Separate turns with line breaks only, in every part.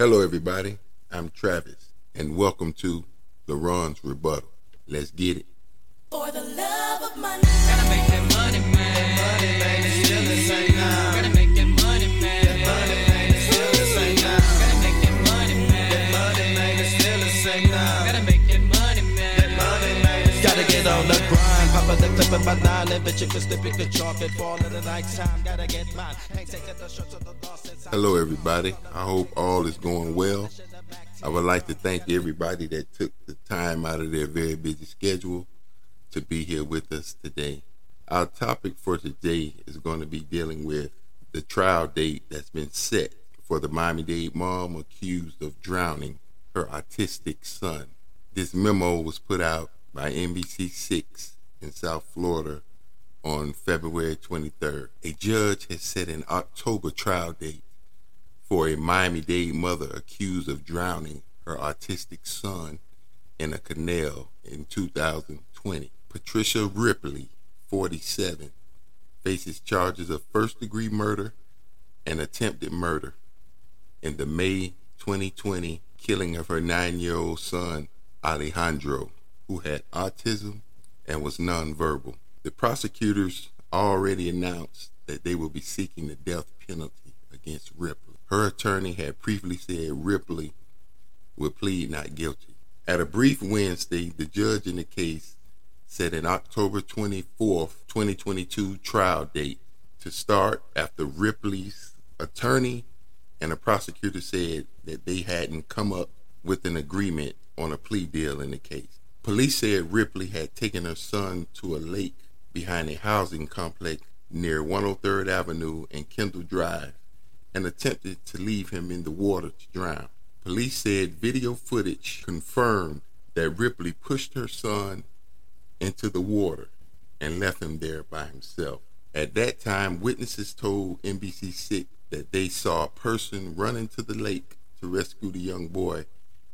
Hello, everybody. I'm Travis, and welcome to LaRon's Rebuttal. Let's get it.
For the love of money. Gotta make that money, man. Money, baby, still the same now. Gotta make that money, man. That money, baby, still the same now. Gotta make that money, man. That money, baby, still the same now. Gotta make that money, man. That money, baby,
Gotta get on the grind. Pop the clip in my nine. And bitch, you slip it, the chalk and fall in the nighttime. Gotta get mine. Ain't taking the short to the lost.
Hello, everybody. I hope all is going well. I would like to thank everybody that took the time out of their very busy schedule to be here with us today. Our topic for today is going to be dealing with the trial date that's been set for the Miami Dade mom accused of drowning her autistic son. This memo was put out by NBC6 in South Florida on February 23rd. A judge has set an October trial date for a Miami Dade mother accused of drowning her autistic son in a canal in 2020. Patricia Ripley, 47, faces charges of first degree murder and attempted murder in the May 2020 killing of her nine year old son, Alejandro, who had autism and was nonverbal. The prosecutors already announced that they will be seeking the death penalty against Ripley. Her attorney had previously said Ripley would plead not guilty. At a brief Wednesday, the judge in the case set an October 24th, 2022 trial date to start after Ripley's attorney and the prosecutor said that they hadn't come up with an agreement on a plea deal in the case. Police said Ripley had taken her son to a lake behind a housing complex near 103rd Avenue and Kendall Drive and attempted to leave him in the water to drown. Police said video footage confirmed that Ripley pushed her son into the water and left him there by himself. At that time, witnesses told NBC6 that they saw a person run into the lake to rescue the young boy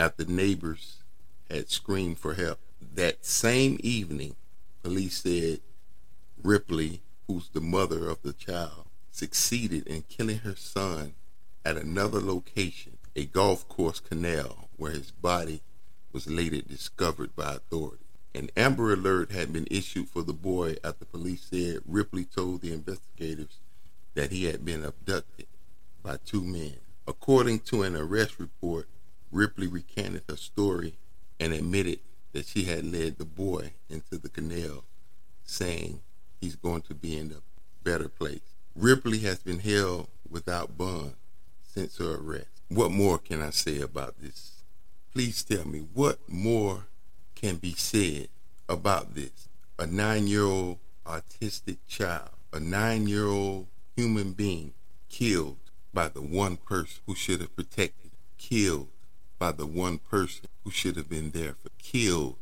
after neighbors had screamed for help. That same evening, police said Ripley, who's the mother of the child, succeeded in killing her son at another location, a golf course canal, where his body was later discovered by authorities. An Amber Alert had been issued for the boy after police said Ripley told the investigators that he had been abducted by two men. According to an arrest report, Ripley recanted her story and admitted that she had led the boy into the canal, saying he's going to be in a better place. Ripley has been held without bond since her arrest. What more can I say about this? Please tell me what more can be said about this. A nine year old autistic child, a nine year old human being killed by the one person who should have protected, killed by the one person who should have been there for, killed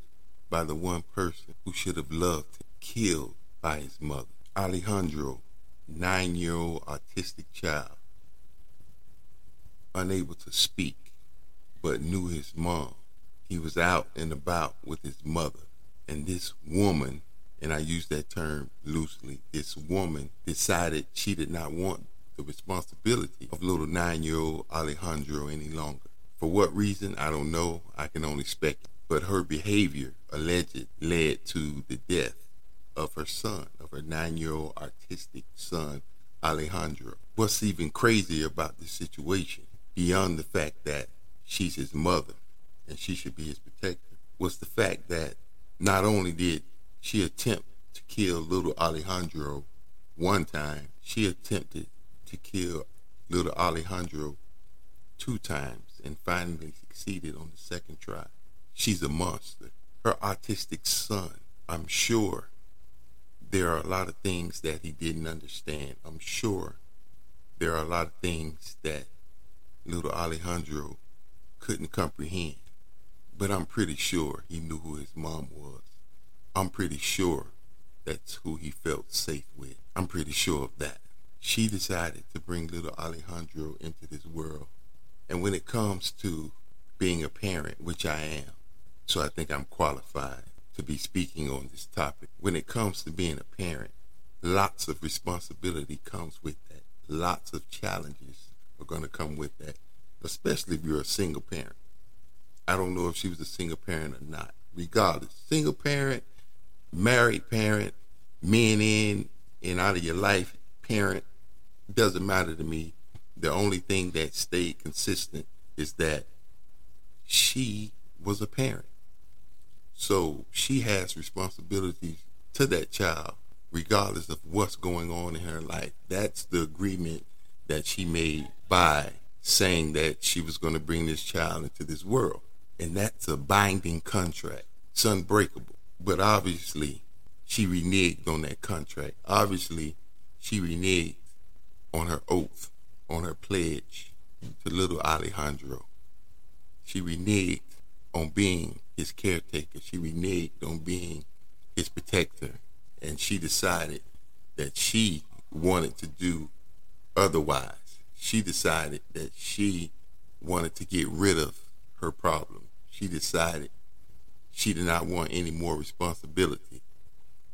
by the one person who should have loved him, killed by his mother. Alejandro nine year old autistic child, unable to speak, but knew his mom. He was out and about with his mother. And this woman, and I use that term loosely, this woman decided she did not want the responsibility of little nine year old Alejandro any longer. For what reason, I don't know. I can only speculate. But her behavior alleged led to the death of her son, of her nine year old artistic son, Alejandro. What's even crazier about this situation, beyond the fact that she's his mother and she should be his protector, was the fact that not only did she attempt to kill little Alejandro one time, she attempted to kill little Alejandro two times and finally succeeded on the second try. She's a monster. Her autistic son, I'm sure, there are a lot of things that he didn't understand. I'm sure there are a lot of things that little Alejandro couldn't comprehend. But I'm pretty sure he knew who his mom was. I'm pretty sure that's who he felt safe with. I'm pretty sure of that. She decided to bring little Alejandro into this world. And when it comes to being a parent, which I am, so I think I'm qualified to be speaking on this topic. When it comes to being a parent, lots of responsibility comes with that. Lots of challenges are going to come with that. especially if you're a single parent. I don't know if she was a single parent or not. Regardless, single parent, married parent, men in and out of your life, parent, doesn't matter to me. The only thing that stayed consistent is that she was a parent. So she has responsibilities to that child, regardless of what's going on in her life. That's the agreement that she made by saying that she was going to bring this child into this world. And that's a binding contract. It's unbreakable. But obviously, she reneged on that contract. Obviously, she reneged on her oath, on her pledge to little Alejandro. She reneged on being his caretaker. She reneged on being his protector. And she decided that she wanted to do otherwise. She decided that she wanted to get rid of her problem. She decided she did not want any more responsibility.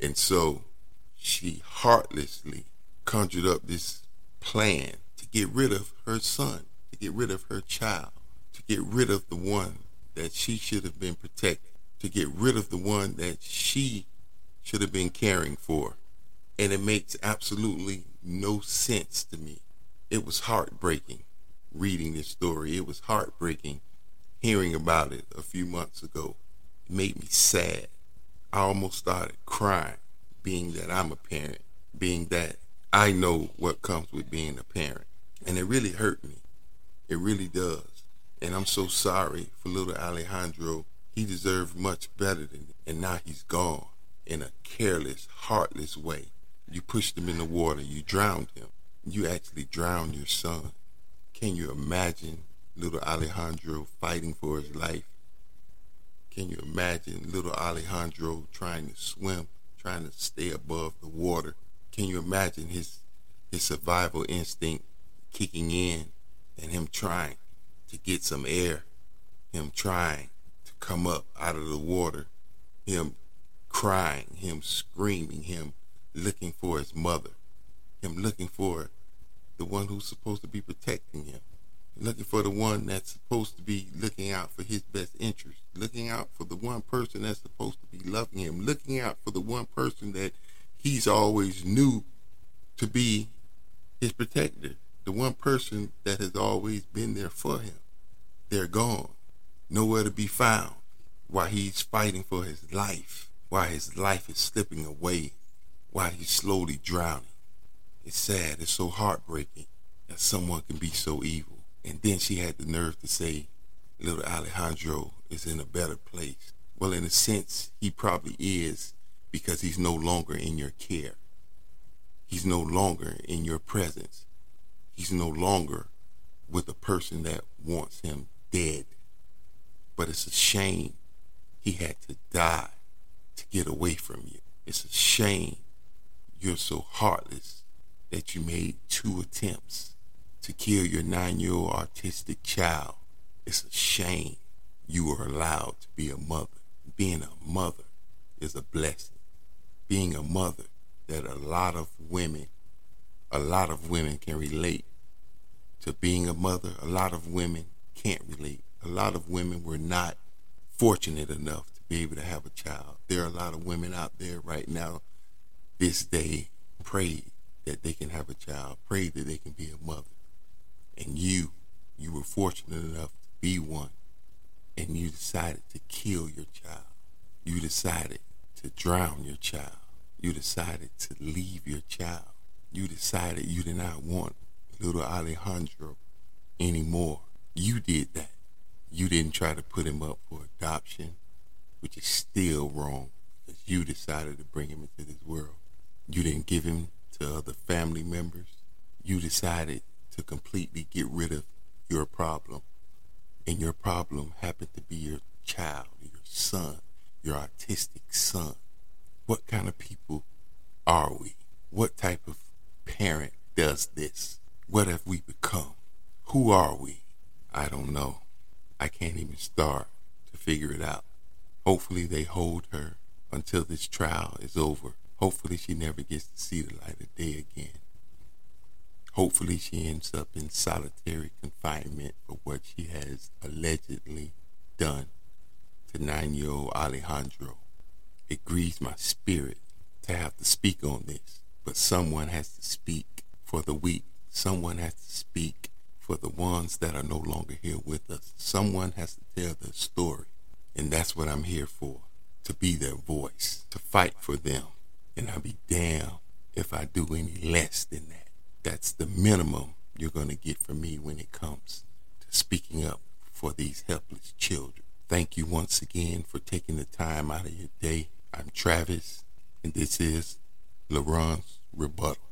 And so she heartlessly conjured up this plan to get rid of her son, to get rid of her child, to get rid of the one that she should have been protected, to get rid of the one that she should have been caring for. And it makes absolutely no sense to me. It was heartbreaking reading this story. It was heartbreaking hearing about it a few months ago. It made me sad. I almost started crying, being that I'm a parent, being that I know what comes with being a parent. And it really hurt me. It really does. And I'm so sorry for little Alejandro. He deserved much better than it. And now he's gone in a careless, heartless way. You pushed him in the water. You drowned him. You actually drowned your son. Can you imagine little Alejandro fighting for his life? Can you imagine little Alejandro trying to swim, trying to stay above the water? Can you imagine his his survival instinct kicking in and him trying to get some air, him trying to come up out of the water, him crying, him screaming, him looking for his mother, him looking for the one who's supposed to be protecting him, looking for the one that's supposed to be looking out for his best interest, looking out for the one person that's supposed to be loving him, looking out for the one person that he's always knew to be his protector, the one person that has always been there for him. They're gone, nowhere to be found, while he's fighting for his life, while his life is slipping away, while he's slowly drowning. It's sad, it's so heartbreaking that someone can be so evil. And then she had the nerve to say, little Alejandro is in a better place. Well, in a sense, he probably is because he's no longer in your care. He's no longer in your presence. He's no longer with a person that wants him dead. But it's a shame he had to die to get away from you. It's a shame you're so heartless that you made two attempts to kill your nine year old autistic child. It's a shame you were allowed to be a mother. Being a mother is a blessing. Being a mother that a lot of women, a lot of women can relate to being a mother. A lot of women can't relate. A lot of women were not fortunate enough to be able to have a child. There are a lot of women out there right now, this day, pray that they can have a child, pray that they can be a mother. And you, you were fortunate enough to be one, and you decided to kill your child. You decided to drown your child. You decided to leave your child. You decided you did not want little Alejandro anymore. You did that. You didn't try to put him up for adoption, which is still wrong because you decided to bring him into this world. You didn't give him to other family members. You decided to completely get rid of your problem. And your problem happened to be your child, your son, your autistic son. What kind of people are we? What type of parent does this? What have we become? Who are we? I don't know. I can't even start to figure it out. Hopefully, they hold her until this trial is over. Hopefully, she never gets to see the light of day again. Hopefully, she ends up in solitary confinement for what she has allegedly done to nine year old Alejandro. It grieves my spirit to have to speak on this, but someone has to speak for the weak. Someone has to speak for the ones that are no longer here with us. Someone has to tell their story. And that's what I'm here for to be their voice, to fight for them. And I'll be damned if I do any less than that. That's the minimum you're going to get from me when it comes to speaking up for these helpless children. Thank you once again for taking the time out of your day. I'm Travis, and this is LaRon's Rebuttal.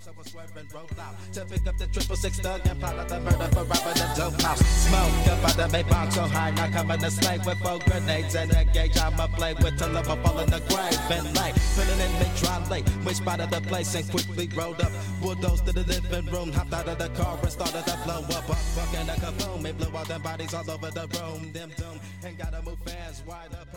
So I swerve and roll out to pick up the triple six thug and out the murder for robbing the dope house. Smoke up out the Maybach so high, now coming to slay with four grenades and a gauge. I'ma play with till I'm fall in the grave and lay. Filling in mid dry late, we spotted the place and quickly rolled up. Bulldozed to the living room, hopped out of the car and started to blow up. Up fucking a kaboom, it blew all them bodies all over the room. Them doom and gotta move fast, wide up.